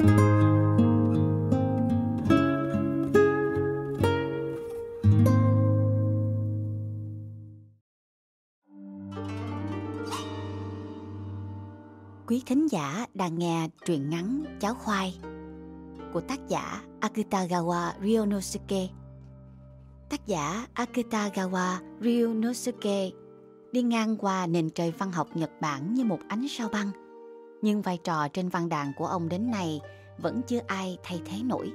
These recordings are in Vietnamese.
Quý thính giả đang nghe truyện ngắn Cháo khoai của tác giả Akutagawa Ryonosuke. Tác giả Akutagawa Ryonosuke đi ngang qua nền trời văn học Nhật Bản như một ánh sao băng. Nhưng vai trò trên văn đàn của ông đến nay vẫn chưa ai thay thế nổi.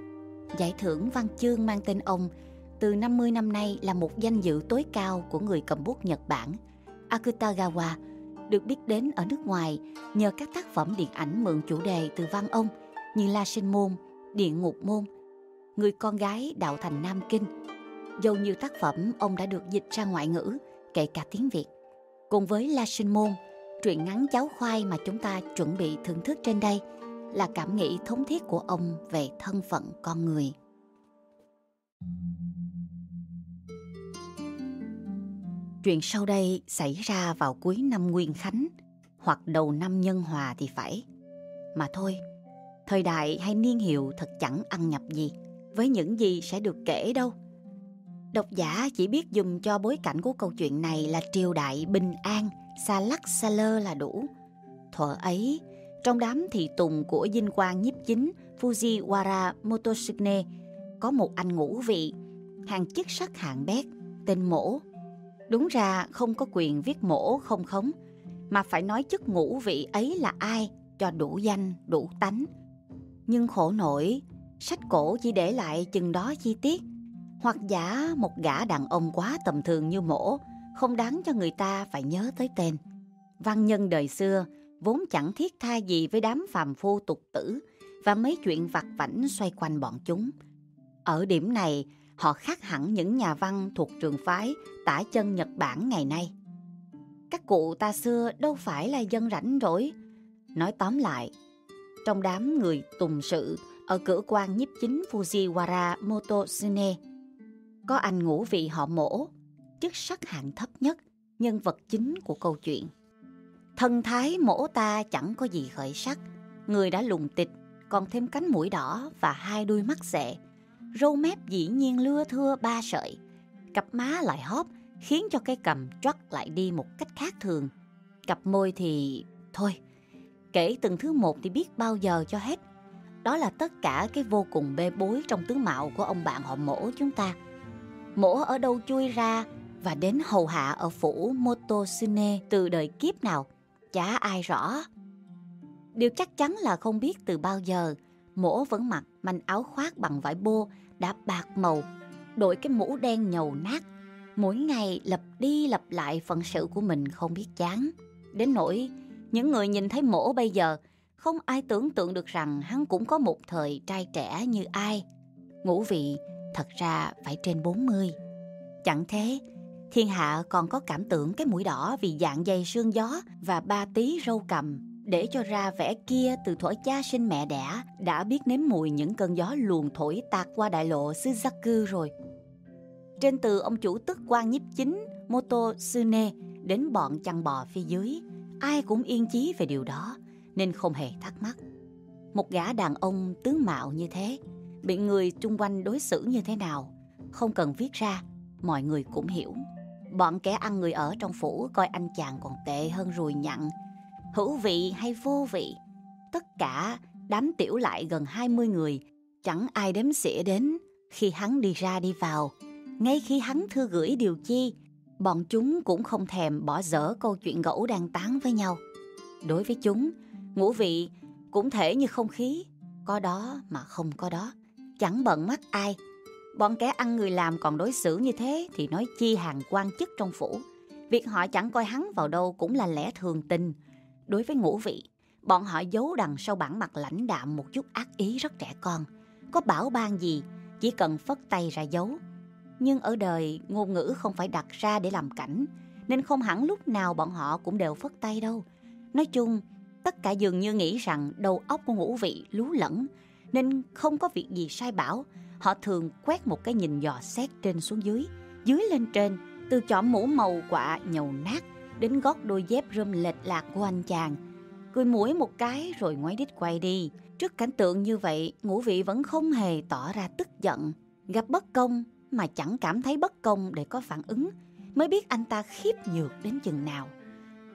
Giải thưởng văn chương mang tên ông từ 50 năm nay là một danh dự tối cao của người cầm bút Nhật Bản. Akutagawa được biết đến ở nước ngoài nhờ các tác phẩm điện ảnh mượn chủ đề từ văn ông như La Sinh Môn, Địa Ngục Môn, Người con gái đạo thành Nam Kinh. Dầu nhiều tác phẩm ông đã được dịch ra ngoại ngữ, kể cả tiếng Việt. Cùng với La Sinh Môn, truyện ngắn Cháu Khoai mà chúng ta chuẩn bị thưởng thức trên đây là cảm nghĩ thống thiết của ông về thân phận con người. Chuyện sau đây xảy ra vào cuối năm Nguyên Khánh hoặc đầu năm Nhân Hòa thì phải. Mà thôi, thời đại hay niên hiệu thật chẳng ăn nhập gì với những gì sẽ được kể đâu. Độc giả chỉ biết dùng cho bối cảnh của câu chuyện này là triều đại bình an, xa lắc xa lơ là đủ. Thuở ấy, trong đám thị tùng của dinh quan nhiếp chính Fujiwara Motoshine có một anh ngũ vị, hàng chức sắc hạng bét, tên Mổ Đúng ra không có quyền viết mổ không khống, mà phải nói chức ngũ vị ấy là ai cho đủ danh, đủ tánh. Nhưng khổ nổi, sách cổ chỉ để lại chừng đó chi tiết, hoặc giả một gã đàn ông quá tầm thường như mổ, không đáng cho người ta phải nhớ tới tên. Văn nhân đời xưa vốn chẳng thiết tha gì với đám phàm phu tục tử và mấy chuyện vặt vảnh xoay quanh bọn chúng. Ở điểm này, họ khác hẳn những nhà văn thuộc trường phái tả chân Nhật Bản ngày nay. Các cụ ta xưa đâu phải là dân rảnh rỗi. Nói tóm lại, trong đám người tùng sự ở cửa quan nhiếp chính Fujiwara Motoshine, có anh ngũ vị họ mổ, chức sắc hạng thấp nhất, nhân vật chính của câu chuyện. Thân thái mổ ta chẳng có gì khởi sắc, người đã lùng tịch, còn thêm cánh mũi đỏ và hai đuôi mắt xệ, râu mép dĩ nhiên lưa thưa ba sợi, cặp má lại hóp khiến cho cái cầm trót lại đi một cách khác thường. Cặp môi thì... thôi, kể từng thứ một thì biết bao giờ cho hết. Đó là tất cả cái vô cùng bê bối trong tướng mạo của ông bạn họ mổ chúng ta. Mổ ở đâu chui ra và đến hầu hạ ở phủ Motosune từ đời kiếp nào, chả ai rõ. Điều chắc chắn là không biết từ bao giờ, mổ vẫn mặc manh áo khoác bằng vải bô đã bạc màu, đội cái mũ đen nhầu nát, mỗi ngày lặp đi lặp lại phận sự của mình không biết chán. Đến nỗi những người nhìn thấy mổ bây giờ không ai tưởng tượng được rằng hắn cũng có một thời trai trẻ như ai. Ngũ vị thật ra phải trên 40. Chẳng thế, thiên hạ còn có cảm tưởng cái mũi đỏ vì dạng dày sương gió và ba tí râu cầm để cho ra vẻ kia từ thuở cha sinh mẹ đẻ đã biết nếm mùi những cơn gió luồn thổi tạt qua đại lộ Shizaku rồi. Trên từ ông chủ tức quan nhiếp chính Moto Sune đến bọn chăn bò phía dưới, ai cũng yên chí về điều đó nên không hề thắc mắc. Một gã đàn ông tướng mạo như thế, bị người chung quanh đối xử như thế nào, không cần viết ra, mọi người cũng hiểu. Bọn kẻ ăn người ở trong phủ coi anh chàng còn tệ hơn rùi nhặn hữu vị hay vô vị. Tất cả đám tiểu lại gần 20 người, chẳng ai đếm xỉa đến khi hắn đi ra đi vào. Ngay khi hắn thư gửi điều chi, bọn chúng cũng không thèm bỏ dở câu chuyện gẫu đang tán với nhau. Đối với chúng, ngũ vị cũng thể như không khí, có đó mà không có đó, chẳng bận mắt ai. Bọn kẻ ăn người làm còn đối xử như thế thì nói chi hàng quan chức trong phủ. Việc họ chẳng coi hắn vào đâu cũng là lẽ thường tình, Đối với ngũ vị, bọn họ giấu đằng sau bản mặt lãnh đạm một chút ác ý rất trẻ con. Có bảo ban gì, chỉ cần phất tay ra giấu. Nhưng ở đời, ngôn ngữ không phải đặt ra để làm cảnh, nên không hẳn lúc nào bọn họ cũng đều phất tay đâu. Nói chung, tất cả dường như nghĩ rằng đầu óc của ngũ vị lú lẫn, nên không có việc gì sai bảo. Họ thường quét một cái nhìn dò xét trên xuống dưới, dưới lên trên, từ chọn mũ màu quạ nhầu nát đến gót đôi dép rơm lệch lạc của anh chàng. Cười mũi một cái rồi ngoái đít quay đi. Trước cảnh tượng như vậy, ngũ vị vẫn không hề tỏ ra tức giận. Gặp bất công mà chẳng cảm thấy bất công để có phản ứng, mới biết anh ta khiếp nhược đến chừng nào.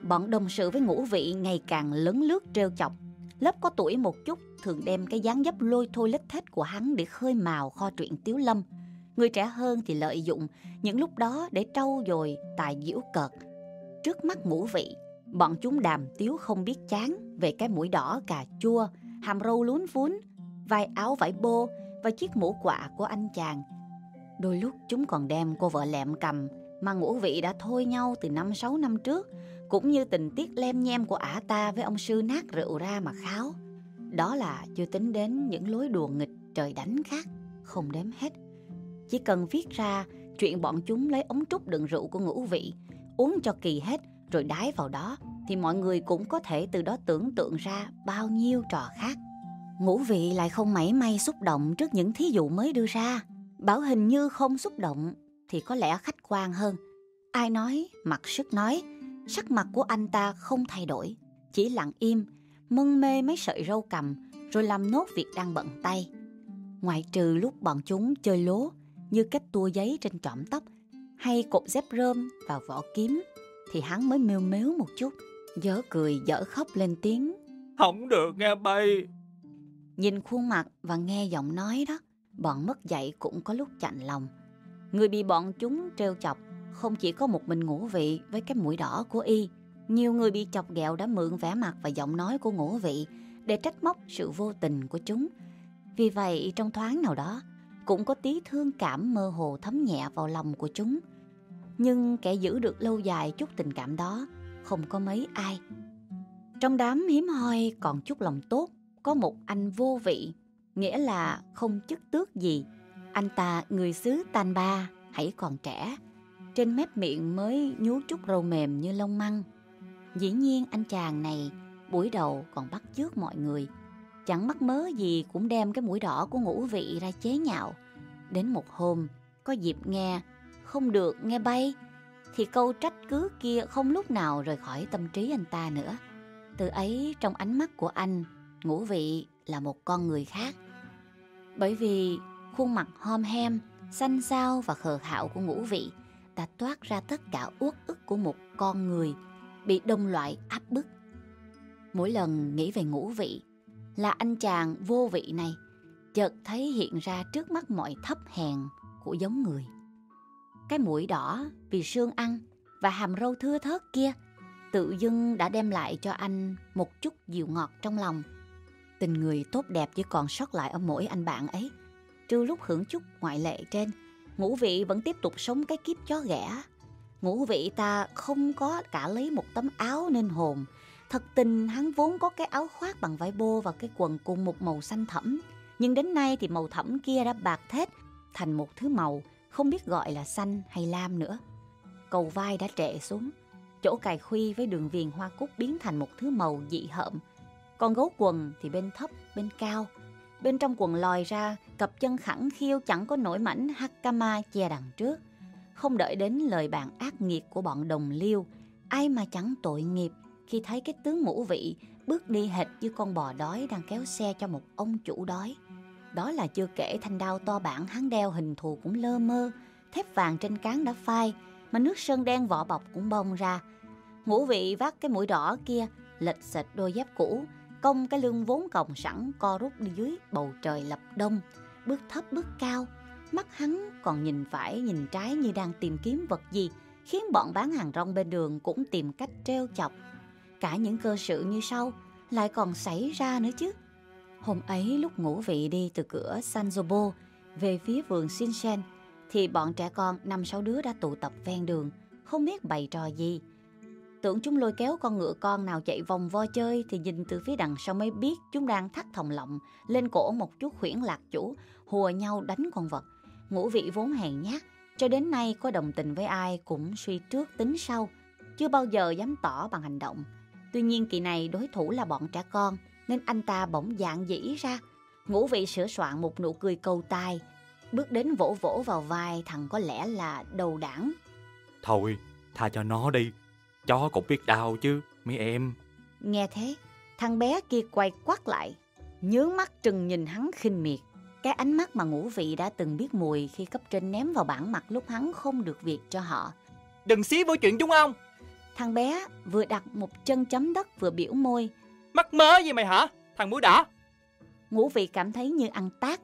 Bọn đồng sự với ngũ vị ngày càng lớn lướt trêu chọc. Lớp có tuổi một chút thường đem cái dáng dấp lôi thôi lết thết của hắn để khơi mào kho truyện tiếu lâm. Người trẻ hơn thì lợi dụng những lúc đó để trau dồi tài diễu cợt. Trước mắt ngũ vị, bọn chúng đàm tiếu không biết chán về cái mũi đỏ cà chua, hàm râu lún vún, vai áo vải bô và chiếc mũ quạ của anh chàng. Đôi lúc chúng còn đem cô vợ lẹm cầm mà ngũ vị đã thôi nhau từ năm sáu năm trước, cũng như tình tiết lem nhem của ả ta với ông sư nát rượu ra mà kháo. Đó là chưa tính đến những lối đùa nghịch trời đánh khác, không đếm hết. Chỉ cần viết ra chuyện bọn chúng lấy ống trúc đựng rượu của ngũ vị, uống cho kỳ hết rồi đái vào đó, thì mọi người cũng có thể từ đó tưởng tượng ra bao nhiêu trò khác. Ngũ vị lại không mảy may xúc động trước những thí dụ mới đưa ra. Bảo hình như không xúc động thì có lẽ khách quan hơn. Ai nói, mặc sức nói, sắc mặt của anh ta không thay đổi, chỉ lặng im, mân mê mấy sợi râu cầm rồi làm nốt việc đang bận tay. Ngoại trừ lúc bọn chúng chơi lố như cách tua giấy trên trọm tóc hay cột dép rơm vào vỏ kiếm thì hắn mới mêu mếu một chút, dở cười dở khóc lên tiếng. Không được nghe bay. Nhìn khuôn mặt và nghe giọng nói đó, bọn mất dạy cũng có lúc chạnh lòng. Người bị bọn chúng trêu chọc không chỉ có một mình ngũ vị với cái mũi đỏ của y. Nhiều người bị chọc ghẹo đã mượn vẻ mặt và giọng nói của ngũ vị để trách móc sự vô tình của chúng. Vì vậy trong thoáng nào đó cũng có tí thương cảm mơ hồ thấm nhẹ vào lòng của chúng. Nhưng kẻ giữ được lâu dài chút tình cảm đó không có mấy ai. Trong đám hiếm hoi còn chút lòng tốt, có một anh vô vị, nghĩa là không chức tước gì. Anh ta người xứ Tan Ba, hãy còn trẻ, trên mép miệng mới nhú chút râu mềm như lông măng. Dĩ nhiên anh chàng này buổi đầu còn bắt chước mọi người, chẳng mắc mớ gì cũng đem cái mũi đỏ của ngũ vị ra chế nhạo. Đến một hôm, có dịp nghe, không được nghe bay, thì câu trách cứ kia không lúc nào rời khỏi tâm trí anh ta nữa. Từ ấy trong ánh mắt của anh, ngũ vị là một con người khác. Bởi vì khuôn mặt hom hem, xanh xao và khờ khạo của ngũ vị ta toát ra tất cả uất ức của một con người bị đông loại áp bức. Mỗi lần nghĩ về ngũ vị là anh chàng vô vị này chợt thấy hiện ra trước mắt mọi thấp hèn của giống người. Cái mũi đỏ vì sương ăn và hàm râu thưa thớt kia tự dưng đã đem lại cho anh một chút dịu ngọt trong lòng. Tình người tốt đẹp chỉ còn sót lại ở mỗi anh bạn ấy. Trừ lúc hưởng chút ngoại lệ trên, ngũ vị vẫn tiếp tục sống cái kiếp chó ghẻ. Ngũ vị ta không có cả lấy một tấm áo nên hồn. Thật tình hắn vốn có cái áo khoác bằng vải bô và cái quần cùng một màu xanh thẫm. Nhưng đến nay thì màu thẫm kia đã bạc thết thành một thứ màu không biết gọi là xanh hay lam nữa. Cầu vai đã trệ xuống, chỗ cài khuy với đường viền hoa cúc biến thành một thứ màu dị hợm. Còn gấu quần thì bên thấp, bên cao. Bên trong quần lòi ra, cặp chân khẳng khiêu chẳng có nổi mảnh hakama che đằng trước. Không đợi đến lời bàn ác nghiệt của bọn đồng liêu, ai mà chẳng tội nghiệp khi thấy cái tướng ngũ vị bước đi hệt như con bò đói đang kéo xe cho một ông chủ đói. Đó là chưa kể thanh đao to bản hắn đeo hình thù cũng lơ mơ, thép vàng trên cán đã phai, mà nước sơn đen vỏ bọc cũng bong ra. Ngũ vị vác cái mũi đỏ kia, lệch sệt đôi dép cũ, cong cái lưng vốn còng sẵn co rút đi dưới bầu trời lập đông, bước thấp bước cao, mắt hắn còn nhìn phải nhìn trái như đang tìm kiếm vật gì, khiến bọn bán hàng rong bên đường cũng tìm cách treo chọc. Cả những cơ sự như sau lại còn xảy ra nữa chứ. Hôm ấy lúc ngủ vị đi từ cửa Sanzobo về phía vườn Shinshen thì bọn trẻ con năm sáu đứa đã tụ tập ven đường, không biết bày trò gì. Tưởng chúng lôi kéo con ngựa con nào chạy vòng vo chơi thì nhìn từ phía đằng sau mới biết chúng đang thắt thòng lọng lên cổ một chút khuyển lạc chủ hùa nhau đánh con vật. Ngũ vị vốn hèn nhát, cho đến nay có đồng tình với ai cũng suy trước tính sau, chưa bao giờ dám tỏ bằng hành động. Tuy nhiên kỳ này đối thủ là bọn trẻ con, nên anh ta bỗng dạng dĩ ra. Ngũ vị sửa soạn một nụ cười cầu tai, bước đến vỗ vỗ vào vai thằng có lẽ là đầu đảng. Thôi, tha cho nó đi, chó cũng biết đau chứ, mấy em. Nghe thế, thằng bé kia quay quắt lại. nhớ mắt trừng nhìn hắn khinh miệt. Cái ánh mắt mà ngũ vị đã từng biết mùi khi cấp trên ném vào bản mặt lúc hắn không được việc cho họ. Đừng xí vô chuyện chúng ông. Thằng bé vừa đặt một chân chấm đất vừa biểu môi. Mắc mớ gì mày hả? Thằng mũi đỏ. Ngũ vị cảm thấy như ăn tát.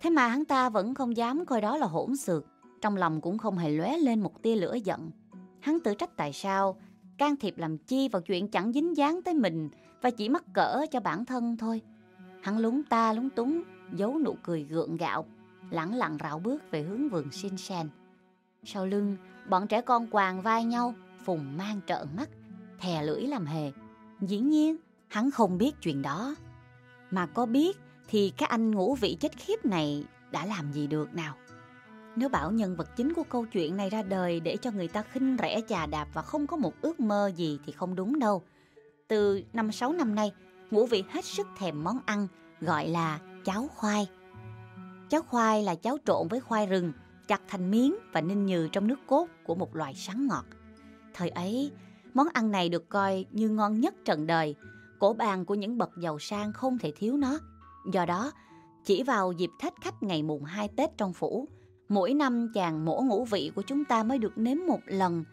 Thế mà hắn ta vẫn không dám coi đó là hỗn xược. Trong lòng cũng không hề lóe lên một tia lửa giận. Hắn tự trách tại sao can thiệp làm chi vào chuyện chẳng dính dáng tới mình và chỉ mắc cỡ cho bản thân thôi. Hắn lúng ta lúng túng, giấu nụ cười gượng gạo, lẳng lặng rảo bước về hướng vườn xin sen. Sau lưng, bọn trẻ con quàng vai nhau, phùng mang trợn mắt, thè lưỡi làm hề. Dĩ nhiên, hắn không biết chuyện đó. Mà có biết thì các anh ngũ vị chết khiếp này đã làm gì được nào. Nếu bảo nhân vật chính của câu chuyện này ra đời để cho người ta khinh rẻ chà đạp và không có một ước mơ gì thì không đúng đâu. Từ năm sáu năm nay, ngũ vị hết sức thèm món ăn gọi là cháo khoai. Cháo khoai là cháo trộn với khoai rừng, chặt thành miếng và ninh nhừ trong nước cốt của một loài sắn ngọt. Thời ấy, món ăn này được coi như ngon nhất trần đời, cổ bàn của những bậc giàu sang không thể thiếu nó. Do đó, chỉ vào dịp thách khách ngày mùng 2 Tết trong phủ, mỗi năm chàng mổ ngũ vị của chúng ta mới được nếm một lần.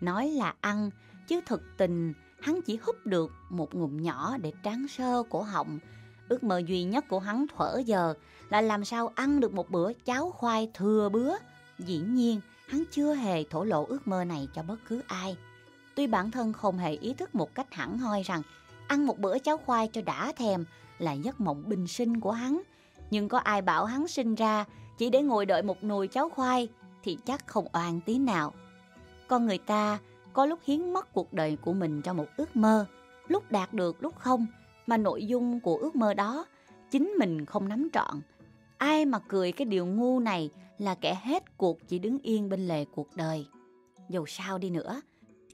Nói là ăn, chứ thực tình hắn chỉ húp được một ngụm nhỏ để tráng sơ cổ họng. Ước mơ duy nhất của hắn thuở giờ là làm sao ăn được một bữa cháo khoai thừa bữa. Dĩ nhiên, hắn chưa hề thổ lộ ước mơ này cho bất cứ ai. Tuy bản thân không hề ý thức một cách hẳn hoi rằng ăn một bữa cháo khoai cho đã thèm là giấc mộng bình sinh của hắn. Nhưng có ai bảo hắn sinh ra chỉ để ngồi đợi một nồi cháo khoai thì chắc không oan tí nào. Con người ta có lúc hiến mất cuộc đời của mình cho một ước mơ, lúc đạt được lúc không, mà nội dung của ước mơ đó chính mình không nắm trọn. Ai mà cười cái điều ngu này là kẻ hết cuộc chỉ đứng yên bên lề cuộc đời. Dù sao đi nữa,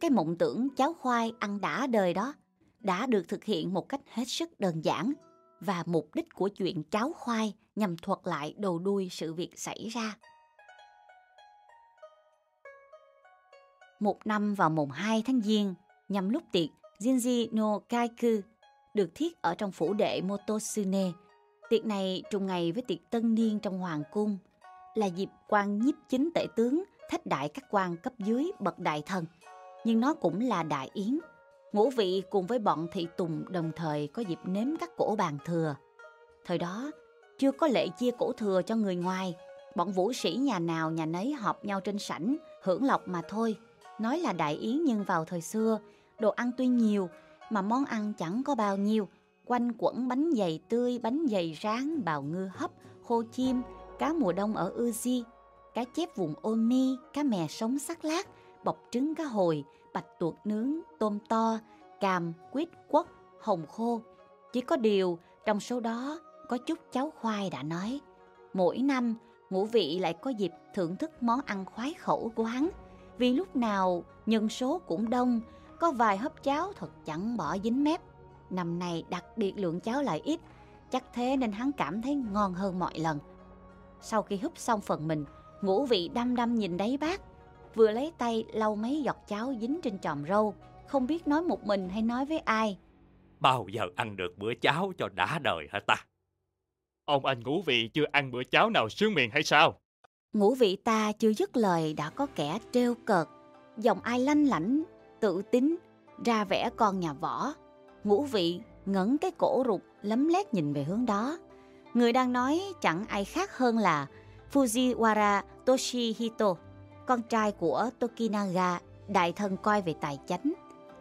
cái mộng tưởng cháo khoai ăn đã đời đó đã được thực hiện một cách hết sức đơn giản và mục đích của chuyện cháo khoai nhằm thuật lại đầu đuôi sự việc xảy ra. Một năm vào mùng 2 tháng Giêng, nhằm lúc tiệc Jinji no Kaiku được thiết ở trong phủ đệ Motosune. Tiệc này trùng ngày với tiệc tân niên trong hoàng cung, là dịp quan nhiếp chính tể tướng thách đại các quan cấp dưới bậc đại thần. Nhưng nó cũng là đại yến. Ngũ vị cùng với bọn thị tùng đồng thời có dịp nếm các cổ bàn thừa. Thời đó, chưa có lệ chia cổ thừa cho người ngoài. Bọn vũ sĩ nhà nào nhà nấy họp nhau trên sảnh, hưởng lộc mà thôi. Nói là đại yến nhưng vào thời xưa, đồ ăn tuy nhiều mà món ăn chẳng có bao nhiêu. Quanh quẩn bánh dày tươi, bánh dày rán, bào ngư hấp, khô chim, cá mùa đông ở Uzi, cá chép vùng Omi, cá mè sống sắc lát, bọc trứng cá hồi, bạch tuộc nướng, tôm to, cam, quýt, quất, hồng khô. Chỉ có điều trong số đó có chút cháu khoai đã nói. Mỗi năm, ngũ vị lại có dịp thưởng thức món ăn khoái khẩu của hắn. Vì lúc nào nhân số cũng đông, có vài hấp cháo thật chẳng bỏ dính mép. Năm nay đặc biệt lượng cháo lại ít, chắc thế nên hắn cảm thấy ngon hơn mọi lần. Sau khi húp xong phần mình, ngũ vị đăm đăm nhìn đáy bát, vừa lấy tay lau mấy giọt cháo dính trên tròm râu, không biết nói một mình hay nói với ai. Bao giờ ăn được bữa cháo cho đã đời hả ta? Ông anh ngũ vị chưa ăn bữa cháo nào sướng miệng hay sao? Ngũ vị ta chưa dứt lời đã có kẻ trêu cợt, giọng ai lanh lảnh, tự tính, ra vẻ con nhà võ. Ngũ vị ngẩng cái cổ rụt lấm lét nhìn về hướng đó. Người đang nói chẳng ai khác hơn là Fujiwara Toshihito, con trai của Tokinaga, đại thần coi về tài chánh.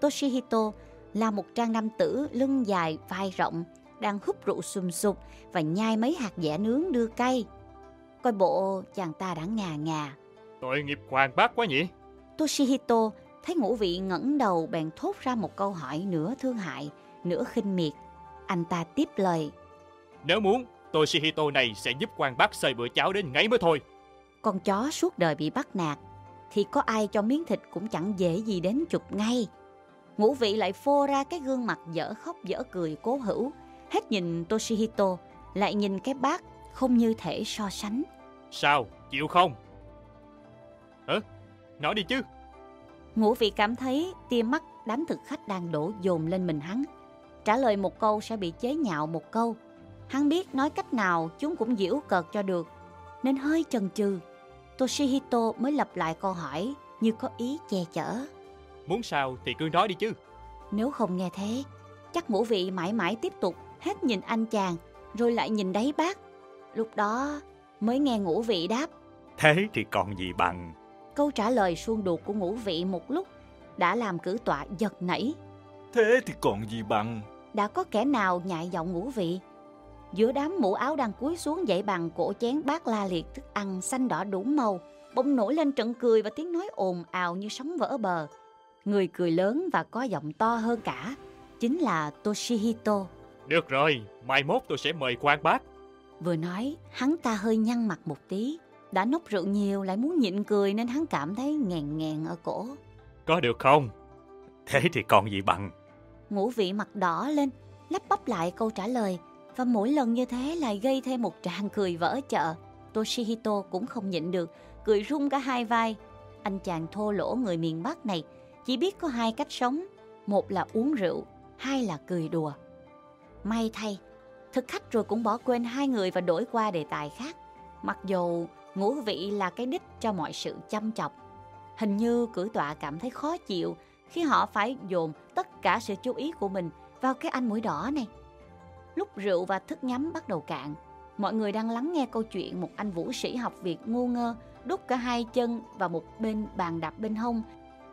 Toshihito là một trang nam tử lưng dài, vai rộng, đang hút rượu sùm sụp và nhai mấy hạt dẻ nướng đưa cay. Coi bộ chàng ta đã ngà ngà. Tội nghiệp hoàng bác quá nhỉ? Toshihito thấy ngũ vị ngẩng đầu bèn thốt ra một câu hỏi nửa thương hại, nửa khinh miệt. Anh ta tiếp lời. Nếu muốn, Toshihito này sẽ giúp quan bác xơi bữa cháo đến ngay mới thôi. Con chó suốt đời bị bắt nạt, thì có ai cho miếng thịt cũng chẳng dễ gì đến chụp ngay. Ngũ vị lại phô ra cái gương mặt dở khóc dở cười cố hữu, hết nhìn Toshihito, lại nhìn cái bát không như thể so sánh. Sao, chịu không? Hả? Nói đi chứ. Ngũ vị cảm thấy tia mắt đám thực khách đang đổ dồn lên mình hắn. Trả lời một câu sẽ bị chế nhạo một câu, Hắn biết nói cách nào chúng cũng giễu cợt cho được, nên hơi chần chừ. Toshihito mới lặp lại câu hỏi như có ý che chở. Muốn sao thì cứ nói đi chứ. Nếu không nghe thế, chắc ngũ vị mãi mãi tiếp tục hết nhìn anh chàng rồi lại nhìn đáy bác. Lúc đó mới nghe ngũ vị đáp. Thế thì còn gì bằng. Câu trả lời suông đuột của ngũ vị một lúc đã làm cử tọa giật nảy. Thế thì còn gì bằng. Đã có kẻ nào nhại giọng ngũ vị. Giữa đám mũ áo đang cúi xuống dậy bằng cổ chén bát la liệt thức ăn xanh đỏ đủ màu, bỗng nổi lên trận cười và tiếng nói ồn ào như sóng vỡ bờ. Người cười lớn và có giọng to hơn cả, chính là Toshihito. Được rồi, mai mốt tôi sẽ mời quan bác. Vừa nói, hắn ta hơi nhăn mặt một tí. Đã nốc rượu nhiều lại muốn nhịn cười nên hắn cảm thấy nghèn nghèn ở cổ. Có được không? Thế thì còn gì bằng. Ngũ vị mặt đỏ lên, lắp bắp lại câu trả lời. Và mỗi lần như thế lại gây thêm một tràng cười vỡ chợ. Toshihito cũng không nhịn được, cười rung cả hai vai. Anh chàng thô lỗ người miền Bắc này chỉ biết có hai cách sống. Một là uống rượu, hai là cười đùa. May thay, thực khách rồi cũng bỏ quên hai người và đổi qua đề tài khác. Mặc dù ngũ vị là cái đích cho mọi sự chăm chọc. Hình như cử tọa cảm thấy khó chịu khi họ phải dồn tất cả sự chú ý của mình vào cái anh mũi đỏ này. Lúc rượu và thức nhắm bắt đầu cạn, mọi người đang lắng nghe câu chuyện một anh vũ sĩ học việc ngu ngơ đút cả hai chân và một bên bàn đạp bên hông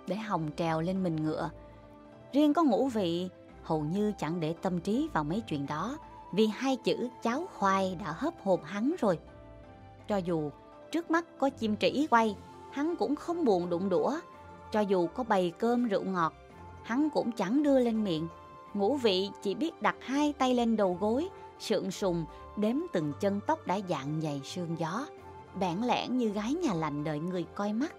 để hồng trèo lên mình ngựa. Riêng có ngũ vị hầu như chẳng để tâm trí vào mấy chuyện đó vì hai chữ cháo khoai đã hớp hồn hắn rồi. Cho dù trước mắt có chim trĩ quay, hắn cũng không buồn đụng đũa. Cho dù có bày cơm rượu ngọt, hắn cũng chẳng đưa lên miệng. Ngũ vị chỉ biết đặt hai tay lên đầu gối, sượng sùng, đếm từng chân tóc đã dạng dày sương gió. bẽn lẽn như gái nhà lành đợi người coi mắt.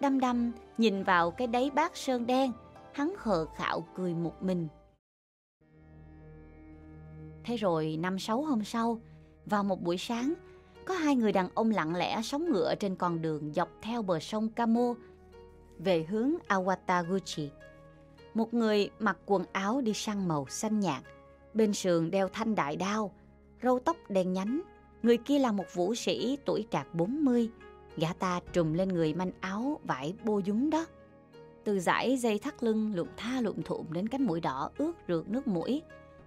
Đăm đăm nhìn vào cái đáy bát sơn đen, hắn khờ khạo cười một mình. Thế rồi năm sáu hôm sau, vào một buổi sáng, có hai người đàn ông lặng lẽ sóng ngựa trên con đường dọc theo bờ sông Kamo về hướng Awataguchi. Một người mặc quần áo đi săn màu xanh nhạt, bên sườn đeo thanh đại đao, râu tóc đen nhánh. Người kia là một vũ sĩ tuổi trạc 40, gã ta trùm lên người manh áo vải bô dúng đó. Từ dải dây thắt lưng lụm tha lụm thụm đến cánh mũi đỏ ướt rượt nước mũi,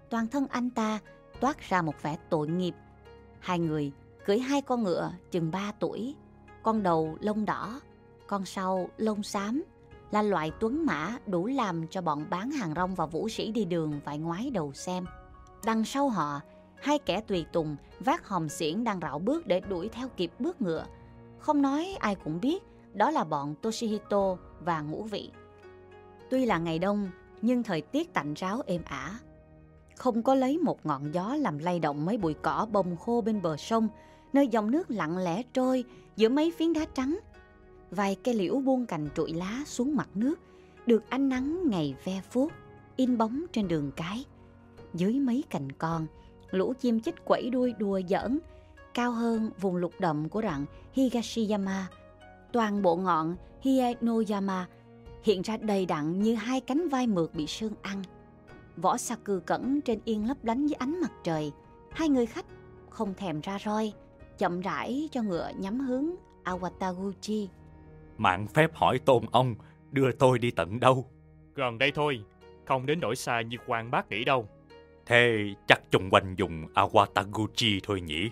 toàn thân anh ta toát ra một vẻ tội nghiệp. Hai người cưỡi hai con ngựa chừng ba tuổi, con đầu lông đỏ, con sau lông xám, là loại tuấn mã đủ làm cho bọn bán hàng rong và vũ sĩ đi đường phải ngoái đầu xem. Đằng sau họ, hai kẻ tùy tùng vác hòm xiển đang rảo bước để đuổi theo kịp bước ngựa. Không nói ai cũng biết, đó là bọn Toshihito và Ngũ Vị. Tuy là ngày đông, nhưng thời tiết tạnh ráo êm ả. Không có lấy một ngọn gió làm lay động mấy bụi cỏ bồng khô bên bờ sông, nơi dòng nước lặng lẽ trôi giữa mấy phiến đá trắng. Vài cây liễu buông cành trụi lá xuống mặt nước, được ánh nắng ngày ve phút, in bóng trên đường cái. Dưới mấy cành con, lũ chim chích quẩy đuôi đùa giỡn, cao hơn vùng lục đậm của rặng Higashiyama. Toàn bộ ngọn Hienoyama hiện ra đầy đặn như hai cánh vai mượt bị sương ăn. Vỏ saku cừ cẩn trên yên lấp lánh dưới ánh mặt trời. Hai người khách không thèm ra roi, chậm rãi cho ngựa nhắm hướng Awataguchi. Mạng phép hỏi tôn ông đưa tôi đi tận đâu? Gần đây thôi, không đến nỗi xa như quan bác nghĩ đâu. Thế chắc chung quanh dùng Awataguchi thôi nhỉ?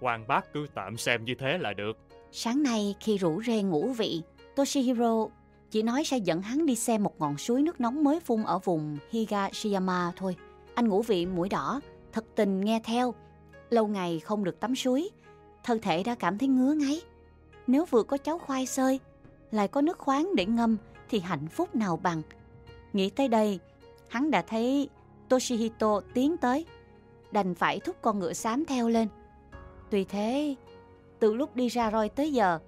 Quan bác cứ tạm xem như thế là được. Sáng nay khi rủ rê ngủ vị, Toshihiro chỉ nói sẽ dẫn hắn đi xem một ngọn suối nước nóng mới phun ở vùng Higashiyama thôi. Anh ngủ vị mũi đỏ, thật tình nghe theo. Lâu ngày không được tắm suối, thân thể đã cảm thấy ngứa ngáy. Nếu vừa có cháo khoai sơi, lại có nước khoáng để ngâm thì hạnh phúc nào bằng. Nghĩ tới đây, hắn đã thấy Toshihito tiến tới, đành phải thúc con ngựa xám theo lên. Tuy thế, từ lúc đi ra roi tới giờ,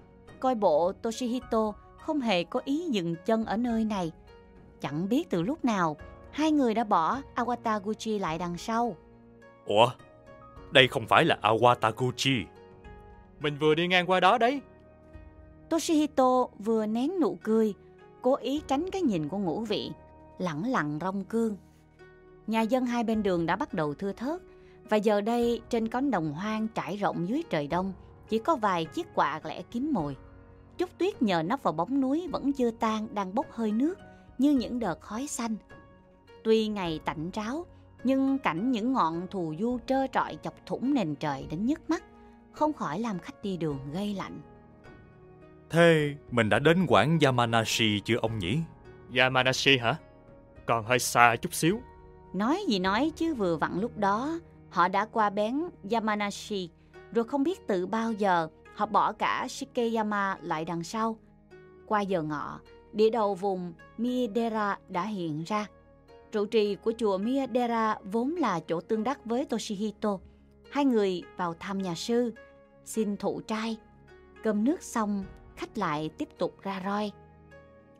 coi bộ Toshihito không hề có ý dừng chân ở nơi này. Chẳng biết từ lúc nào, hai người đã bỏ Awataguchi lại đằng sau. Ủa? Đây không phải là Awataguchi. Mình vừa đi ngang qua đó đấy. Toshihito vừa nén nụ cười, cố ý tránh cái nhìn của ngũ vị, lẳng lặng rong cương. Nhà dân hai bên đường đã bắt đầu thưa thớt, Và giờ đây trên cánh đồng hoang trải rộng dưới trời đông chỉ có vài chiếc quạ lẻ kiếm mồi. Chút tuyết nhờ nấp vào bóng núi vẫn chưa tan đang bốc hơi nước như những đợt khói xanh. Tuy ngày tạnh ráo, nhưng cảnh những ngọn thù du trơ trọi chọc thủng nền trời đến nhức mắt, không khỏi làm khách đi đường gây lạnh. Thế mình đã đến quảng Yamanashi chưa ông nhỉ? Yamanashi hả? Còn hơi xa chút xíu. Nói gì nói chứ vừa vặn lúc đó họ đã qua bén Yamanashi, rồi không biết từ bao giờ họ bỏ cả Shikeyama lại đằng sau. Qua giờ ngọ, địa đầu vùng Miedera đã hiện ra. Trụ trì của chùa Miedera vốn là chỗ tương đắc với Toshihito. Hai người vào thăm nhà sư, xin thụ trai. Cơm nước xong, khách lại tiếp tục ra roi.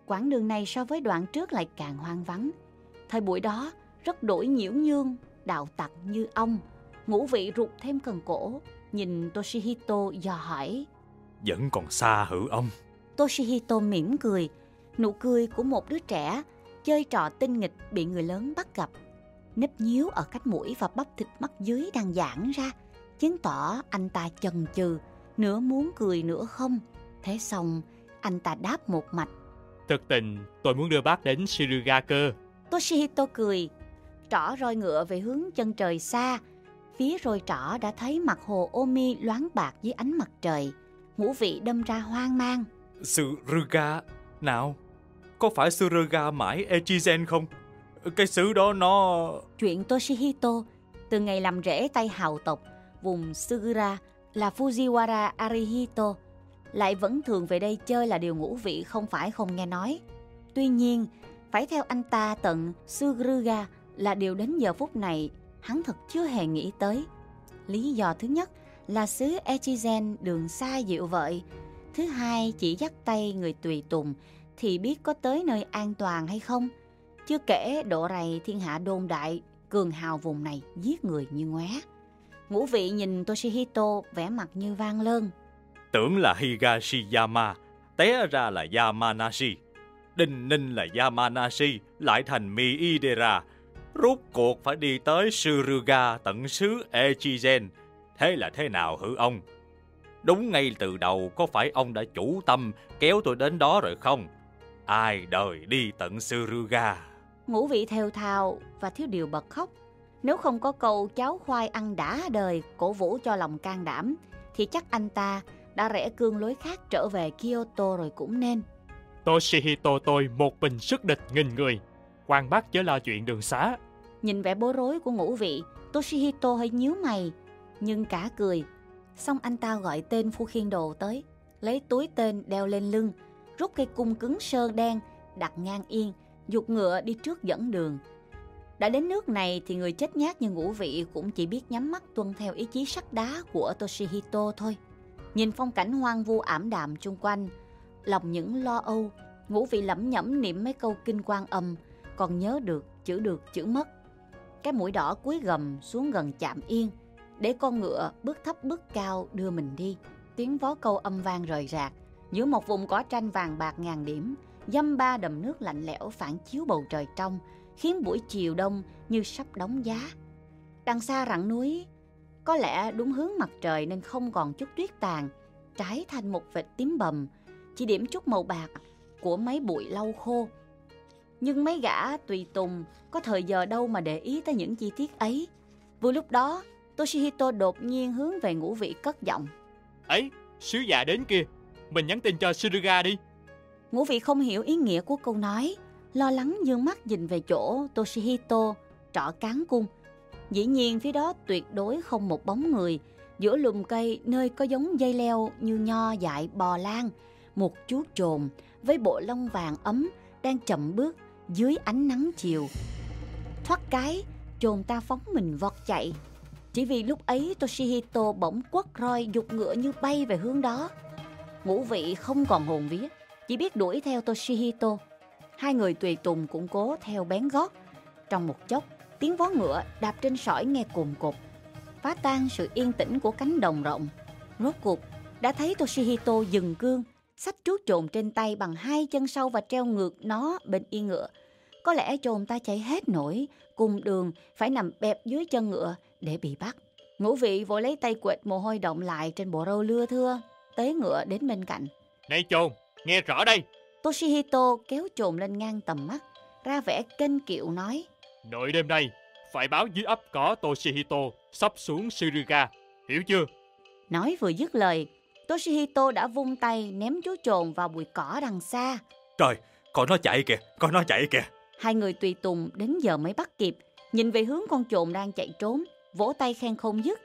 Quãng đường này so với đoạn trước lại càng hoang vắng. Thời buổi đó, rất đổi nhiễu nhương, đạo tặc như ông. Ngũ vị rụt thêm cần cổ, nhìn Toshihito dò hỏi. Vẫn còn xa hử ông? Toshihito mỉm cười, nụ cười của một đứa trẻ chơi trò tinh nghịch bị người lớn bắt gặp. Nếp nhíu ở cách mũi và bắp thịt mắt dưới đang giãn ra, chứng tỏ anh ta chần chừ, nửa muốn cười nửa không. Thế xong, anh ta đáp một mạch. Thực tình, tôi muốn đưa bác đến Shiruga cơ. Toshihito cười, trỏ roi ngựa về hướng chân trời xa. Phía roi trỏ đã thấy mặt hồ Omi loáng bạc dưới ánh mặt trời. Ngũ vị đâm ra hoang mang. Suruga nào? Có phải Suruga mãi Echizen không? Cái xứ đó nó... Chuyện Toshihito từ ngày làm rễ tay hào tộc vùng Sugura là Fujiwara Arihito lại vẫn thường về đây chơi là điều ngũ vị không phải không nghe nói. Tuy nhiên, phải theo anh ta tận Sugruga là điều đến giờ phút này hắn thật chưa hề nghĩ tới. Lý do thứ nhất là xứ Echizen đường xa dịu vợi. Thứ hai chỉ dắt tay người tùy tùng thì biết có tới nơi an toàn hay không. Chưa kể độ rầy thiên hạ đôn đại, cường hào vùng này giết người như ngoé. Ngũ vị nhìn Toshihito vẻ mặt như vang lơn. Tưởng là Higashiyama, té ra là Yamanashi. Đinh ninh là Yamanashi, lại thành Miidera. Rốt cuộc phải đi tới Suruga tận xứ Echizen. Thế là thế nào hử ông? Đúng ngay từ đầu có phải ông đã chủ tâm kéo tôi đến đó rồi không? Ai đời đi tận Suruga? Ngũ vị theo thào và thiếu điều bật khóc. Nếu không có câu cháu khoai ăn đã đời cổ vũ cho lòng can đảm, thì chắc anh ta đã rẽ cương lối khác trở về Kyoto rồi cũng nên. Toshihito tôi một bình sức địch nghìn người. quan bác chớ lo chuyện đường xá. Nhìn vẻ bối rối của ngũ vị, Toshihito hơi nhíu mày, nhưng cả cười. Xong anh ta gọi tên phu khiên đồ tới, lấy túi tên đeo lên lưng, rút cây cung cứng sơn đen, đặt ngang yên, dục ngựa đi trước dẫn đường. Đã đến nước này thì người chết nhát như ngũ vị cũng chỉ biết nhắm mắt tuân theo ý chí sắt đá của Toshihito thôi. Nhìn phong cảnh hoang vu ảm đạm chung quanh, lòng những lo âu, ngũ vị lẩm nhẩm niệm mấy câu kinh quan âm, còn nhớ được, chữ được, chữ mất. Cái mũi đỏ cuối gầm xuống gần chạm yên, để con ngựa bước thấp bước cao đưa mình đi. Tiếng vó câu âm vang rời rạc, giữa một vùng cỏ tranh vàng bạc ngàn điểm, dăm ba đầm nước lạnh lẽo phản chiếu bầu trời trong, khiến buổi chiều đông như sắp đóng giá. Đằng xa rặng núi, có lẽ đúng hướng mặt trời nên không còn chút tuyết tàn, trái thành một vệt tím bầm, chỉ điểm chút màu bạc của mấy bụi lau khô. Nhưng mấy gã tùy tùng có thời giờ đâu mà để ý tới những chi tiết ấy. Vừa lúc đó, Toshihito đột nhiên hướng về ngũ vị cất giọng. Ấy, sứ giả đến kia, mình nhắn tin cho Suruga đi. Ngũ vị không hiểu ý nghĩa của câu nói, lo lắng dương mắt nhìn về chỗ Toshihito trỏ cán cung. Dĩ nhiên phía đó tuyệt đối không một bóng người, giữa lùm cây nơi có giống dây leo như nho dại bò lan, một chú trồn với bộ lông vàng ấm đang chậm bước dưới ánh nắng chiều. Thoát cái, trồn ta phóng mình vọt chạy. Chỉ vì lúc ấy Toshihito bỗng quất roi dục ngựa như bay về hướng đó. Ngũ vị không còn hồn vía, chỉ biết đuổi theo Toshihito. Hai người tùy tùng cũng cố theo bén gót. Trong một chốc, tiếng vó ngựa đạp trên sỏi nghe cồn cột, phá tan sự yên tĩnh của cánh đồng rộng. Rốt cuộc, đã thấy Toshihito dừng cương, xách chú trồn trên tay bằng hai chân sau và treo ngược nó bên yên ngựa. Có lẽ trồn ta chạy hết nổi, cùng đường phải nằm bẹp dưới chân ngựa để bị bắt. Ngũ vị vội lấy tay quệt mồ hôi động lại trên bộ râu lưa thưa, tế ngựa đến bên cạnh. Này chồn, nghe rõ đây. Toshihito kéo chồn lên ngang tầm mắt, ra vẻ kênh kiệu nói. Nội đêm nay, phải báo dưới ấp có Toshihito sắp xuống Shiruga, hiểu chưa? Nói vừa dứt lời, Toshihito đã vung tay ném chú trồn vào bụi cỏ đằng xa. Trời, con nó chạy kìa, con nó chạy kìa. Hai người tùy tùng đến giờ mới bắt kịp, nhìn về hướng con trồn đang chạy trốn, vỗ tay khen không dứt.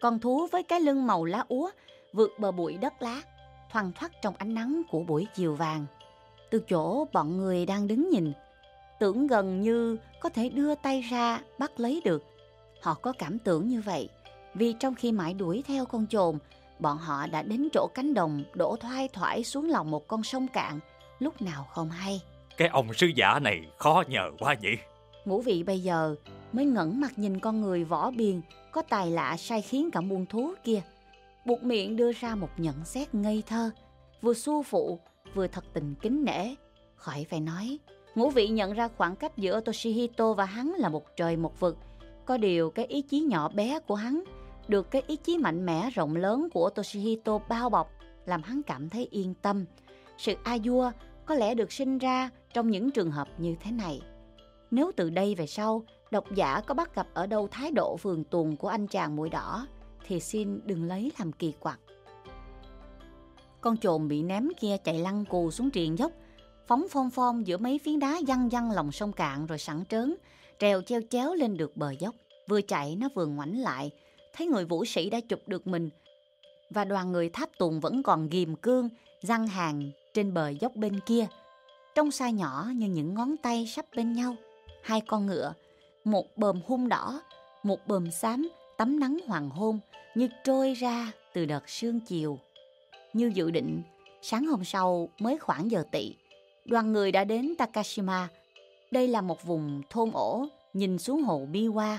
Con thú với cái lưng màu lá úa vượt bờ bụi đất lá, thoăn thoắt trong ánh nắng của buổi chiều vàng. Từ chỗ bọn người đang đứng nhìn, tưởng gần như có thể đưa tay ra bắt lấy được. Họ có cảm tưởng như vậy, vì trong khi mãi đuổi theo con trồn, bọn họ đã đến chỗ cánh đồng đổ thoai thoải xuống lòng một con sông cạn, lúc nào không hay. Cái ông sứ giả này khó nhờ quá nhỉ. Ngũ vị bây giờ mới ngẩng mặt nhìn con người võ biền có tài lạ sai khiến cả muôn thú kia. Buộc miệng đưa ra một nhận xét ngây thơ, vừa su phụ, vừa thật tình kính nể. Khỏi phải nói, ngũ vị nhận ra khoảng cách giữa Toshihito và hắn là một trời một vực. Có điều cái ý chí nhỏ bé của hắn được cái ý chí mạnh mẽ rộng lớn của Toshihito bao bọc làm hắn cảm thấy yên tâm. Sự a dua có lẽ được sinh ra trong những trường hợp như thế này. Nếu từ đây về sau, độc giả có bắt gặp ở đâu thái độ vườn tuồng của anh chàng mũi đỏ, thì xin đừng lấy làm kỳ quặc. Con trồn bị ném kia chạy lăn cù xuống triền dốc, phóng phong phong giữa mấy phiến đá văng văng lòng sông cạn rồi sẵn trớn, trèo treo chéo lên được bờ dốc. Vừa chạy nó vừa ngoảnh lại, thấy người vũ sĩ đã chụp được mình và đoàn người tháp tùng vẫn còn ghim cương, răng hàng trên bờ dốc bên kia. Trong sai nhỏ như những ngón tay sắp bên nhau, hai con ngựa, một bờm hung đỏ, một bờm xám tắm nắng hoàng hôn như trôi ra từ đợt sương chiều. Như dự định, sáng hôm sau mới khoảng giờ tỵ, đoàn người đã đến Takashima. Đây là một vùng thôn ổ nhìn xuống hồ Biwa.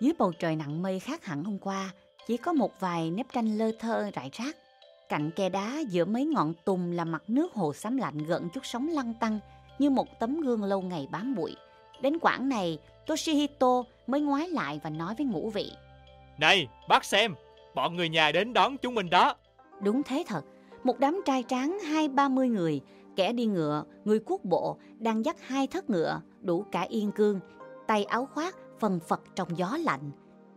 Dưới bầu trời nặng mây khác hẳn hôm qua, chỉ có một vài nếp tranh lơ thơ rải rác. Cạnh kè đá giữa mấy ngọn tùng là mặt nước hồ xám lạnh gợn chút sóng lăn tăng như một tấm gương lâu ngày bám bụi. Đến quãng này, Toshihito mới ngoái lại và nói với ngũ vị. Này, bác xem, bọn người nhà đến đón chúng mình đó. Đúng thế thật, một đám trai tráng hai ba mươi người, kẻ đi ngựa, người cuốc bộ, đang dắt hai thất ngựa, đủ cả yên cương, tay áo khoác phần phật trong gió lạnh.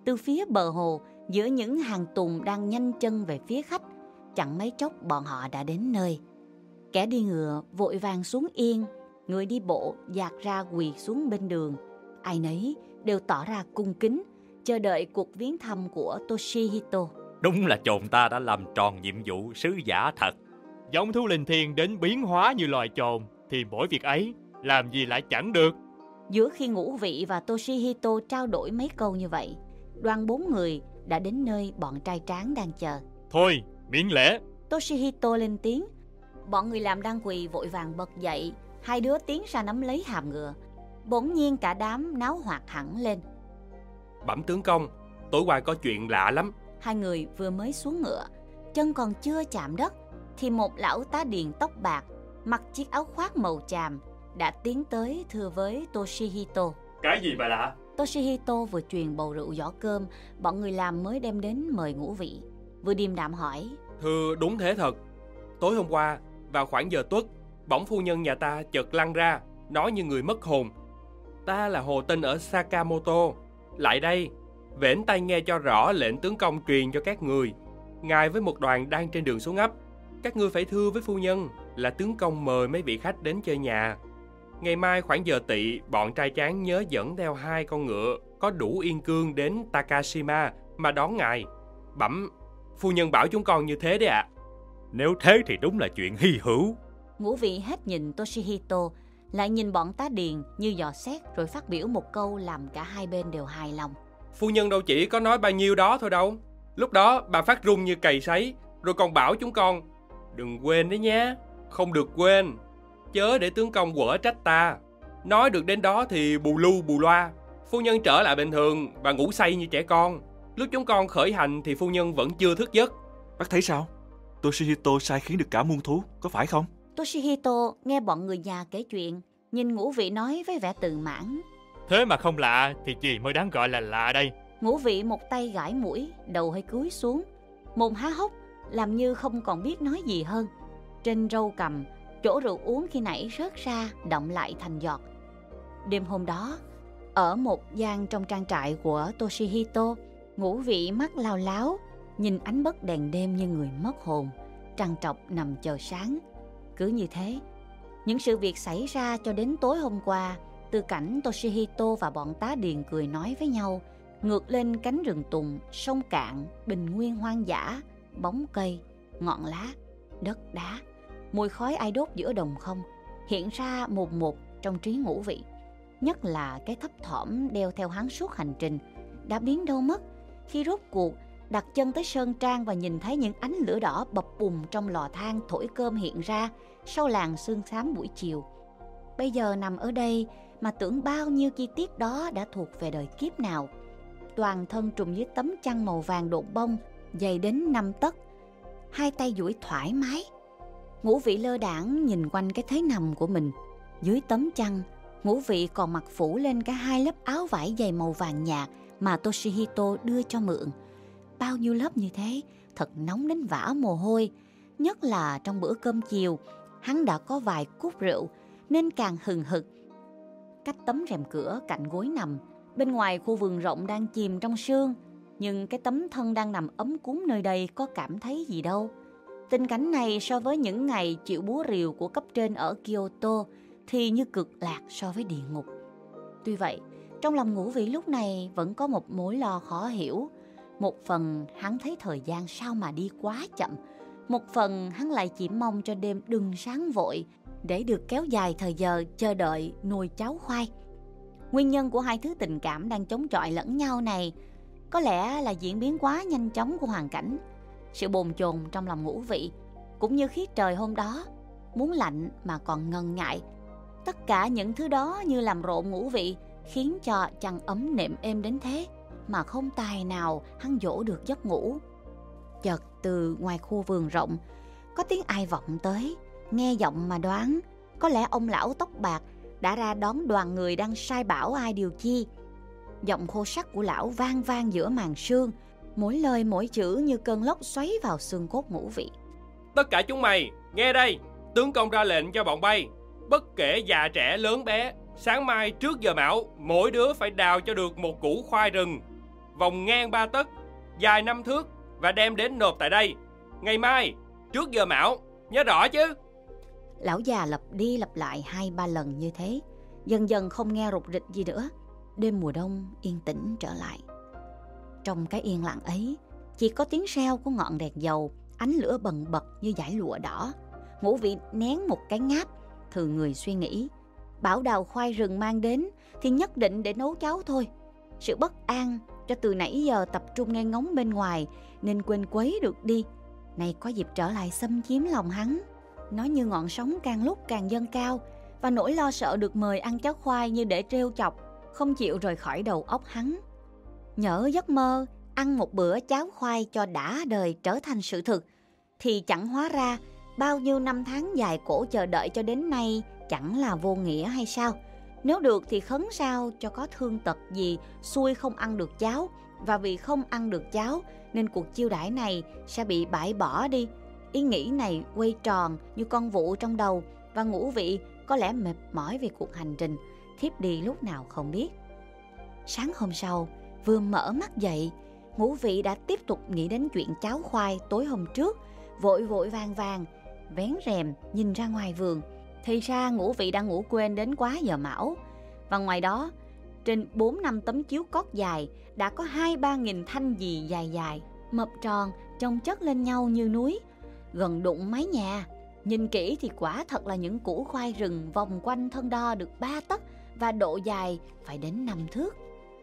Từ phía bờ hồ, giữa những hàng tùng đang nhanh chân về phía khách, chẳng mấy chốc bọn họ đã đến nơi. Kẻ đi ngựa vội vàng xuống yên, người đi bộ dạt ra quỳ xuống bên đường. Ai nấy đều tỏ ra cung kính, chờ đợi cuộc viếng thăm của Toshihito. Đúng là chồn ta đã làm tròn nhiệm vụ sứ giả thật. Giống thú linh thiêng đến biến hóa như loài trồn, thì mỗi việc ấy làm gì lại chẳng được. Giữa khi ngũ vị và Toshihito trao đổi mấy câu như vậy, đoàn bốn người đã đến nơi bọn trai tráng đang chờ. Thôi, miễn lễ. Toshihito lên tiếng. Bọn người làm đang quỳ vội vàng bật dậy, hai đứa tiến ra nắm lấy hàm ngựa. Bỗng nhiên cả đám náo hoạt hẳn lên. Bẩm tướng công, tối qua có chuyện lạ lắm. Hai người vừa mới xuống ngựa, chân còn chưa chạm đất, thì một lão tá điền tóc bạc, mặc chiếc áo khoác màu chàm, đã tiến tới thưa với Toshihito. Cái gì mà lạ? Toshihito vừa truyền bầu rượu giỏ cơm, bọn người làm mới đem đến mời ngũ vị. Vừa điềm đạm hỏi, Thưa đúng thế thật. Tối hôm qua, vào khoảng giờ tuất, bỗng phu nhân nhà ta chợt lăn ra, nói như người mất hồn. Ta là hồ tinh ở Sakamoto. Lại đây, vẻn tay nghe cho rõ lệnh tướng công truyền cho các người. Ngài với một đoàn đang trên đường xuống ấp. Các ngươi phải thưa với phu nhân là tướng công mời mấy vị khách đến chơi nhà. Ngày mai khoảng giờ tỵ, bọn trai tráng nhớ dẫn theo hai con ngựa có đủ yên cương đến Takashima mà đón ngài. Bẩm, phu nhân bảo chúng con như thế đấy ạ. Nếu thế thì đúng là chuyện hy hữu. ngũ vị hết nhìn Toshihito, lại nhìn bọn tá điền như dò xét rồi phát biểu một câu làm cả hai bên đều hài lòng. Phu nhân đâu chỉ có nói bao nhiêu đó thôi đâu. Lúc đó bà phát run như cày sấy, rồi còn bảo chúng con, đừng quên đấy nhé, không được quên, chớ để tướng công quở trách ta. Nói được đến đó thì bù lu bù loa, phu nhân trở lại bình thường, bà ngủ say như trẻ con. Lúc chúng con khởi hành thì phu nhân vẫn chưa thức giấc. Bác thấy sao? Toshihito sai khiến được cả muôn thú, có phải không? Toshihito nghe bọn người già kể chuyện, nhìn ngũ vị nói với vẻ tự mãn. Thế mà không lạ thì gì mới đáng gọi là lạ đây. Ngũ vị một tay gãi mũi, đầu hơi cúi xuống, mồm há hốc, làm như không còn biết nói gì hơn. Trên râu cầm, chỗ rượu uống khi nãy rớt ra, động lại thành giọt. Đêm hôm đó, ở một gian trong trang trại của Toshihito, ngũ vị mắt lao láo, nhìn ánh bất đèn đêm như người mất hồn, trằn trọc nằm chờ sáng. Cứ như thế, những sự việc xảy ra cho đến tối hôm qua, từ cảnh Toshihito và bọn tá điền cười nói với nhau, ngược lên cánh rừng tùng, sông cạn, bình nguyên hoang dã, bóng cây, ngọn lá, đất đá, mùi khói ai đốt giữa đồng không, hiện ra một một trong trí ngũ vị. Nhất là cái thấp thỏm đeo theo hắn suốt hành trình, đã biến đâu mất khi rốt cuộc đặt chân tới Sơn Trang và nhìn thấy những ánh lửa đỏ bập bùng trong lò than thổi cơm hiện ra sau làng sương xám buổi chiều. Bây giờ nằm ở đây mà tưởng bao nhiêu chi tiết đó đã thuộc về đời kiếp nào. Toàn thân trùm dưới tấm chăn màu vàng độn bông, dày đến năm tấc, hai tay duỗi thoải mái. Ngũ vị lơ đảng nhìn quanh cái thế nằm của mình. Dưới tấm chăn, ngũ vị còn mặc phủ lên cả hai lớp áo vải dày màu vàng nhạt mà Toshihito đưa cho mượn. Bao nhiêu lớp như thế, thật nóng đến vã mồ hôi. Nhất là trong bữa cơm chiều, hắn đã có vài cúp rượu nên càng hừng hực. Cách tấm rèm cửa cạnh gối nằm, bên ngoài khu vườn rộng đang chìm trong sương, nhưng cái tấm thân đang nằm ấm cúng nơi đây có cảm thấy gì đâu. Tình cảnh này so với những ngày chịu búa rìu của cấp trên ở Kyoto thì như cực lạc so với địa ngục. Tuy vậy, trong lòng ngũ vị lúc này vẫn có một mối lo khó hiểu. Một phần hắn thấy thời gian sao mà đi quá chậm, một phần hắn lại chỉ mong cho đêm đừng sáng vội để được kéo dài thời giờ chờ đợi nuôi cháu khoai. Nguyên nhân của hai thứ tình cảm đang chống chọi lẫn nhau này có lẽ là diễn biến quá nhanh chóng của hoàn cảnh. Sự bồn chồn trong lòng ngũ vị cũng như khí trời hôm đó muốn lạnh mà còn ngần ngại. Tất cả những thứ đó như làm rộn ngũ vị khiến cho chăn ấm nệm êm đến thế mà không tài nào hắn dỗ được giấc ngủ. Chợt từ ngoài khu vườn rộng có tiếng ai vọng tới, nghe giọng mà đoán có lẽ ông lão tóc bạc đã ra đón đoàn người đang sai bảo ai điều chi. Giọng khô sắc của lão vang vang giữa màn sương, mỗi lời mỗi chữ như cơn lốc xoáy vào xương cốt ngũ vị. Tất cả chúng mày, nghe đây, tướng công ra lệnh cho bọn bay, bất kể già trẻ lớn bé, sáng mai trước giờ mão, mỗi đứa phải đào cho được một củ khoai rừng, vòng ngang ba tấc, dài năm thước và đem đến nộp tại đây. Ngày mai, trước giờ mão, nhớ rõ chứ? Lão già lặp đi lặp lại hai ba lần như thế, dần dần không nghe rụt rịch gì nữa. Đêm mùa đông yên tĩnh trở lại. Trong cái yên lặng ấy, chỉ có tiếng reo của ngọn đèn dầu, ánh lửa bần bật như dải lụa đỏ. Ngũ vị nén một cái ngáp, thường người suy nghĩ. Bảo đào khoai rừng mang đến thì nhất định để nấu cháo thôi. Sự bất an cho từ nãy giờ tập trung nghe ngóng bên ngoài nên quên quấy được đi. Này có dịp trở lại xâm chiếm lòng hắn. Nó như ngọn sóng càng lúc càng dâng cao và nỗi lo sợ được mời ăn cháo khoai như để trêu chọc, không chịu rời khỏi đầu óc hắn. Nhỡ giấc mơ ăn một bữa cháo khoai cho đã đời trở thành sự thực thì chẳng hóa ra bao nhiêu năm tháng dài cổ chờ đợi cho đến nay chẳng là vô nghĩa hay sao? Nếu được thì khấn sao cho có thương tật gì xui không ăn được cháo và vì không ăn được cháo nên cuộc chiêu đãi này sẽ bị bãi bỏ đi. Ý nghĩ này quay tròn như con vụ trong đầu và ngũ vị có lẽ mệt mỏi về cuộc hành trình, thiếp đi lúc nào không biết. Sáng hôm sau, vừa mở mắt dậy, ngũ vị đã tiếp tục nghĩ đến chuyện cháo khoai tối hôm trước, vội vội vàng vàng, vén rèm nhìn ra ngoài vườn. Thì ra ngũ vị đã ngủ quên đến quá giờ mão. Và ngoài đó, trên 4 năm tấm chiếu cót dài đã có hai ba nghìn thanh dì dài dài, mập tròn, trông chất lên nhau như núi, gần đụng mái nhà. Nhìn kỹ thì quả thật là những củ khoai rừng vòng quanh thân đo được ba tấc và độ dài phải đến năm thước.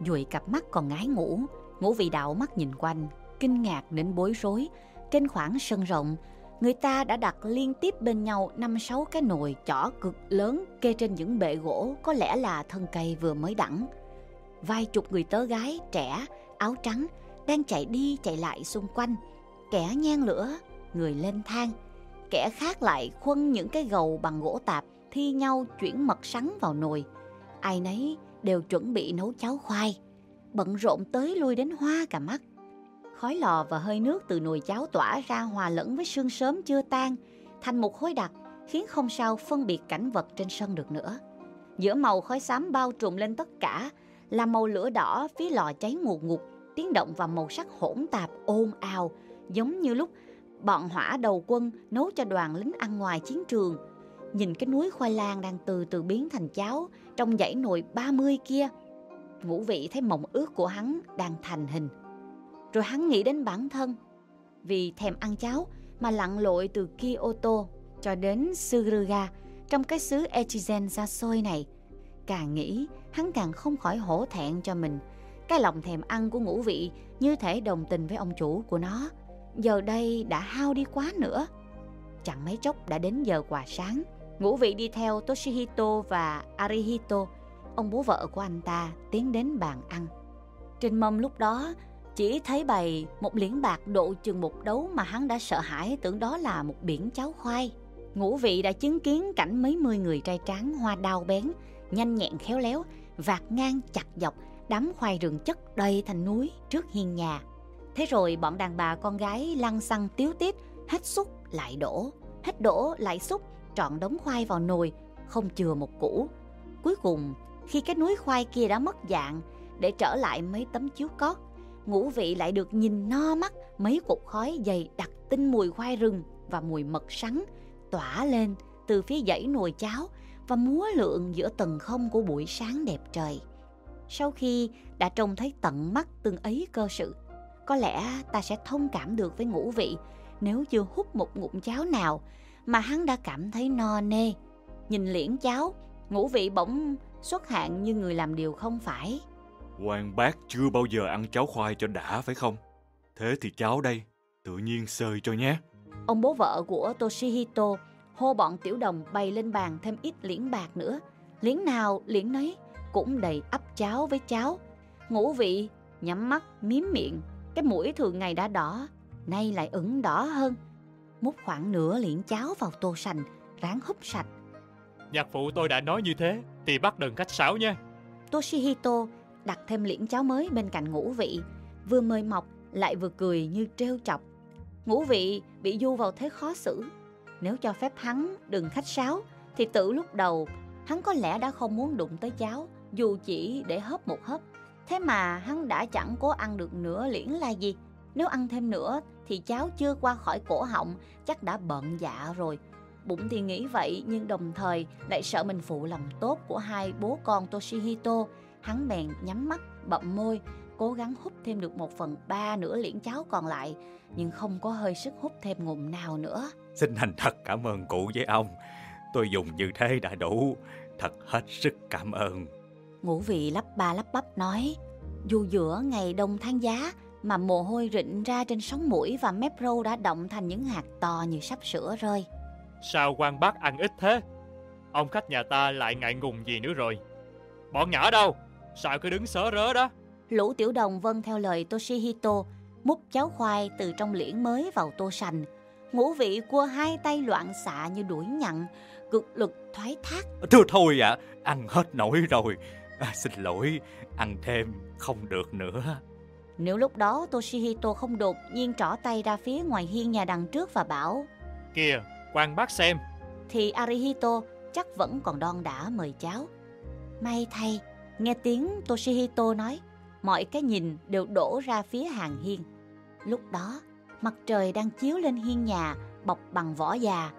Dùi cặp mắt còn ngái ngủ, ngũ vị đạo mắt nhìn quanh, kinh ngạc đến bối rối. Trên khoảng sân rộng, người ta đã đặt liên tiếp bên nhau năm sáu cái nồi chỏ cực lớn kê trên những bệ gỗ có lẽ là thân cây vừa mới đẳng. Vài chục người tớ gái trẻ, áo trắng đang chạy đi chạy lại xung quanh, kẻ nhan lửa, người lên thang, kẻ khác lại khuân những cái gầu bằng gỗ tạp thi nhau chuyển mật sắn vào nồi. Ai nấy đều chuẩn bị nấu cháo khoai. bận rộn tới lui đến hoa cả mắt. Khói lò và hơi nước từ nồi cháo tỏa ra hòa lẫn với sương sớm chưa tan, thành một khối đặc, khiến không sao phân biệt cảnh vật trên sân được nữa. Giữa màu khói xám bao trùm lên tất cả là màu lửa đỏ phía lò cháy ngùn ngụt, tiếng động và màu sắc hỗn tạp ồn ào, giống như lúc bọn hỏa đầu quân nấu cho đoàn lính ăn ngoài chiến trường. Nhìn cái núi khoai lang đang từ từ biến thành cháo trong dãy nồi 30 kia. Ngũ vị thấy mộng ước của hắn đang thành hình. Rồi hắn nghĩ đến bản thân. Vì thèm ăn cháo mà lặn lội từ Kyoto cho đến Suruga trong cái xứ Echizen xa xôi này. Càng nghĩ, hắn càng không khỏi hổ thẹn cho mình. Cái lòng thèm ăn của ngũ vị như thể đồng tình với ông chủ của nó. Giờ đây đã hao đi quá nữa. Chẳng mấy chốc đã đến giờ quà sáng. Ngũ vị đi theo Toshihito và Arihito, ông bố vợ của anh ta, tiến đến bàn ăn. Trên mâm lúc đó, chỉ thấy bày một liễn bạc độ chừng một đấu mà hắn đã sợ hãi tưởng đó là một biển cháo khoai. Ngũ vị đã chứng kiến cảnh mấy mươi người trai tráng hoa đao bén, nhanh nhẹn khéo léo, vạt ngang chặt dọc, đám khoai rừng chất đầy thành núi trước hiên nhà. Thế rồi bọn đàn bà con gái lăn xăng tiếu tiết, hết xúc lại đổ, hết đổ lại xúc, trọn đống khoai vào nồi, không chừa một củ. Cuối cùng, khi cái núi khoai kia đã mất dạng, để trở lại mấy tấm chiếu cót, ngũ vị lại được nhìn no mắt mấy cục khói dày đặc tinh mùi khoai rừng và mùi mật sắn tỏa lên từ phía dãy nồi cháo và múa lượn giữa tầng không của buổi sáng đẹp trời. Sau khi đã trông thấy tận mắt từng ấy cơ sự, có lẽ ta sẽ thông cảm được với ngũ vị nếu chưa hút một ngụm cháo nào mà hắn đã cảm thấy no nê. Nhìn liễn cháo, ngũ vị bỗng xuất hạn như người làm điều không phải. Quan bác chưa bao giờ ăn cháo khoai cho đã phải không? Thế thì cháo đây, tự nhiên sơi cho nhé. Ông bố vợ của Toshihito hô bọn tiểu đồng bày lên bàn thêm ít liễn bạc nữa. Liễn nào liễn nấy cũng đầy ắp cháo với cháo. Ngũ vị nhắm mắt miếm miệng, cái mũi thường ngày đã đỏ, nay lại ửng đỏ hơn. Múc khoảng nửa liễn cháo vào tô sành, ráng húp sạch. Nhạc phụ tôi đã nói như thế thì bắt đừng cách sáo nha. Toshihito đặt thêm liễn cháo mới bên cạnh ngũ vị, vừa mời mọc lại vừa cười như trêu chọc. Ngũ vị bị du vào thế khó xử. Nếu cho phép hắn đừng khách sáo, thì tự lúc đầu hắn có lẽ đã không muốn đụng tới cháo, dù chỉ để hớp một hớp. Thế mà hắn đã chẳng cố ăn được nửa liễn là gì. Nếu ăn thêm nữa thì cháo chưa qua khỏi cổ họng chắc đã bận dạ rồi. Bụng thì nghĩ vậy nhưng đồng thời lại sợ mình phụ lòng tốt của hai bố con Toshihito. Hắn bèn nhắm mắt, bậm môi, cố gắng hút thêm được một phần ba nửa liễn cháo còn lại, nhưng không có hơi sức hút thêm ngụm nào nữa. Xin thành thật cảm ơn cụ với ông. Tôi dùng như thế đã đủ. Thật hết sức cảm ơn. Ngũ vị lắp ba lắp bắp nói, dù giữa ngày đông tháng giá mà mồ hôi rịn ra trên sống mũi và mép râu đã động thành những hạt to như sắp sữa rơi. Sao quan bác ăn ít thế? Ông khách nhà ta lại ngại ngùng gì nữa rồi? Bọn nhỏ đâu? Sao cứ đứng sớ rớ đó? Lũ tiểu đồng vâng theo lời Toshihito, múc cháo khoai từ trong liễn mới vào tô sành. Ngũ vị cua hai tay loạn xạ như đuổi nhặn, cực lực thoái thác. Thưa thôi ạ, ăn hết nổi rồi. À, xin lỗi, ăn thêm không được nữa. Nếu lúc đó Toshihito không đột nhiên trỏ tay ra phía ngoài hiên nhà đằng trước và bảo Kìa, quan bác xem. thì Arihito chắc vẫn còn đon đã mời cháo. May thay, nghe tiếng Toshihito nói, mọi cái nhìn đều đổ ra phía hàng hiên. Lúc đó, mặt trời đang chiếu lên hiên nhà bọc bằng vỏ già.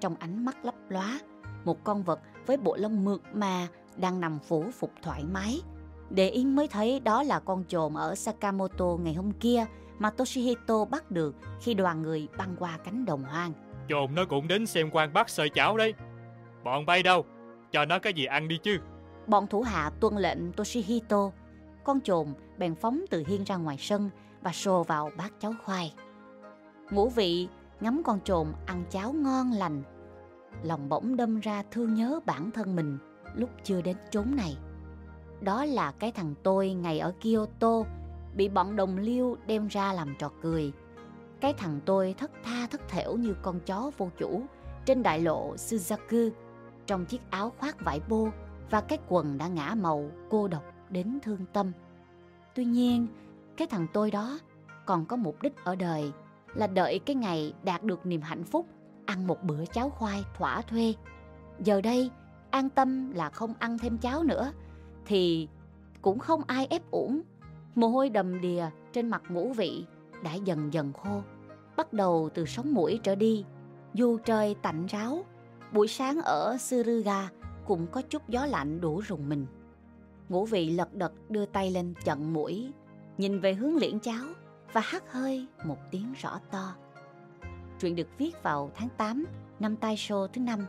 Trong ánh mắt lấp lóa, một con vật với bộ lông mượt mà đang nằm phủ phục thoải mái. Để yên mới thấy đó là con trồn ở Sakamoto ngày hôm kia mà Toshihito bắt được khi đoàn người băng qua cánh đồng hoang. Chồn nó cũng đến xem quan bác sơi cháo đấy. Bọn bay đâu? Cho nó cái gì ăn đi chứ. Bọn thủ hạ tuân lệnh Toshihito. Con trồn bèn phóng từ hiên ra ngoài sân và xô vào bát cháo khoai. Ngũ vị ngắm con trồn ăn cháo ngon lành. Lòng bỗng đâm ra thương nhớ bản thân mình lúc chưa đến chốn này. Đó là cái thằng tôi ngày ở Kyoto bị bọn đồng liêu đem ra làm trò cười. Cái thằng tôi thất tha thất thểu như con chó vô chủ trên đại lộ Suzaku trong chiếc áo khoác vải bô và cái quần đã ngã màu cô độc đến thương tâm. Tuy nhiên, cái thằng tôi đó còn có mục đích ở đời là đợi cái ngày đạt được niềm hạnh phúc ăn một bữa cháo khoai thỏa thuê. Giờ đây, an tâm là không ăn thêm cháo nữa, thì cũng không ai ép uổng. Mồ hôi đầm đìa trên mặt ngũ vị đã dần dần khô. Bắt đầu từ sống mũi trở đi, dù trời tạnh ráo, buổi sáng ở Suruga cũng có chút gió lạnh đủ rùng mình. Ngũ vị lật đật đưa tay lên chận mũi, nhìn về hướng liễn cháo và hắt hơi một tiếng rõ to. Truyện được viết vào tháng 8 năm Tai show thứ năm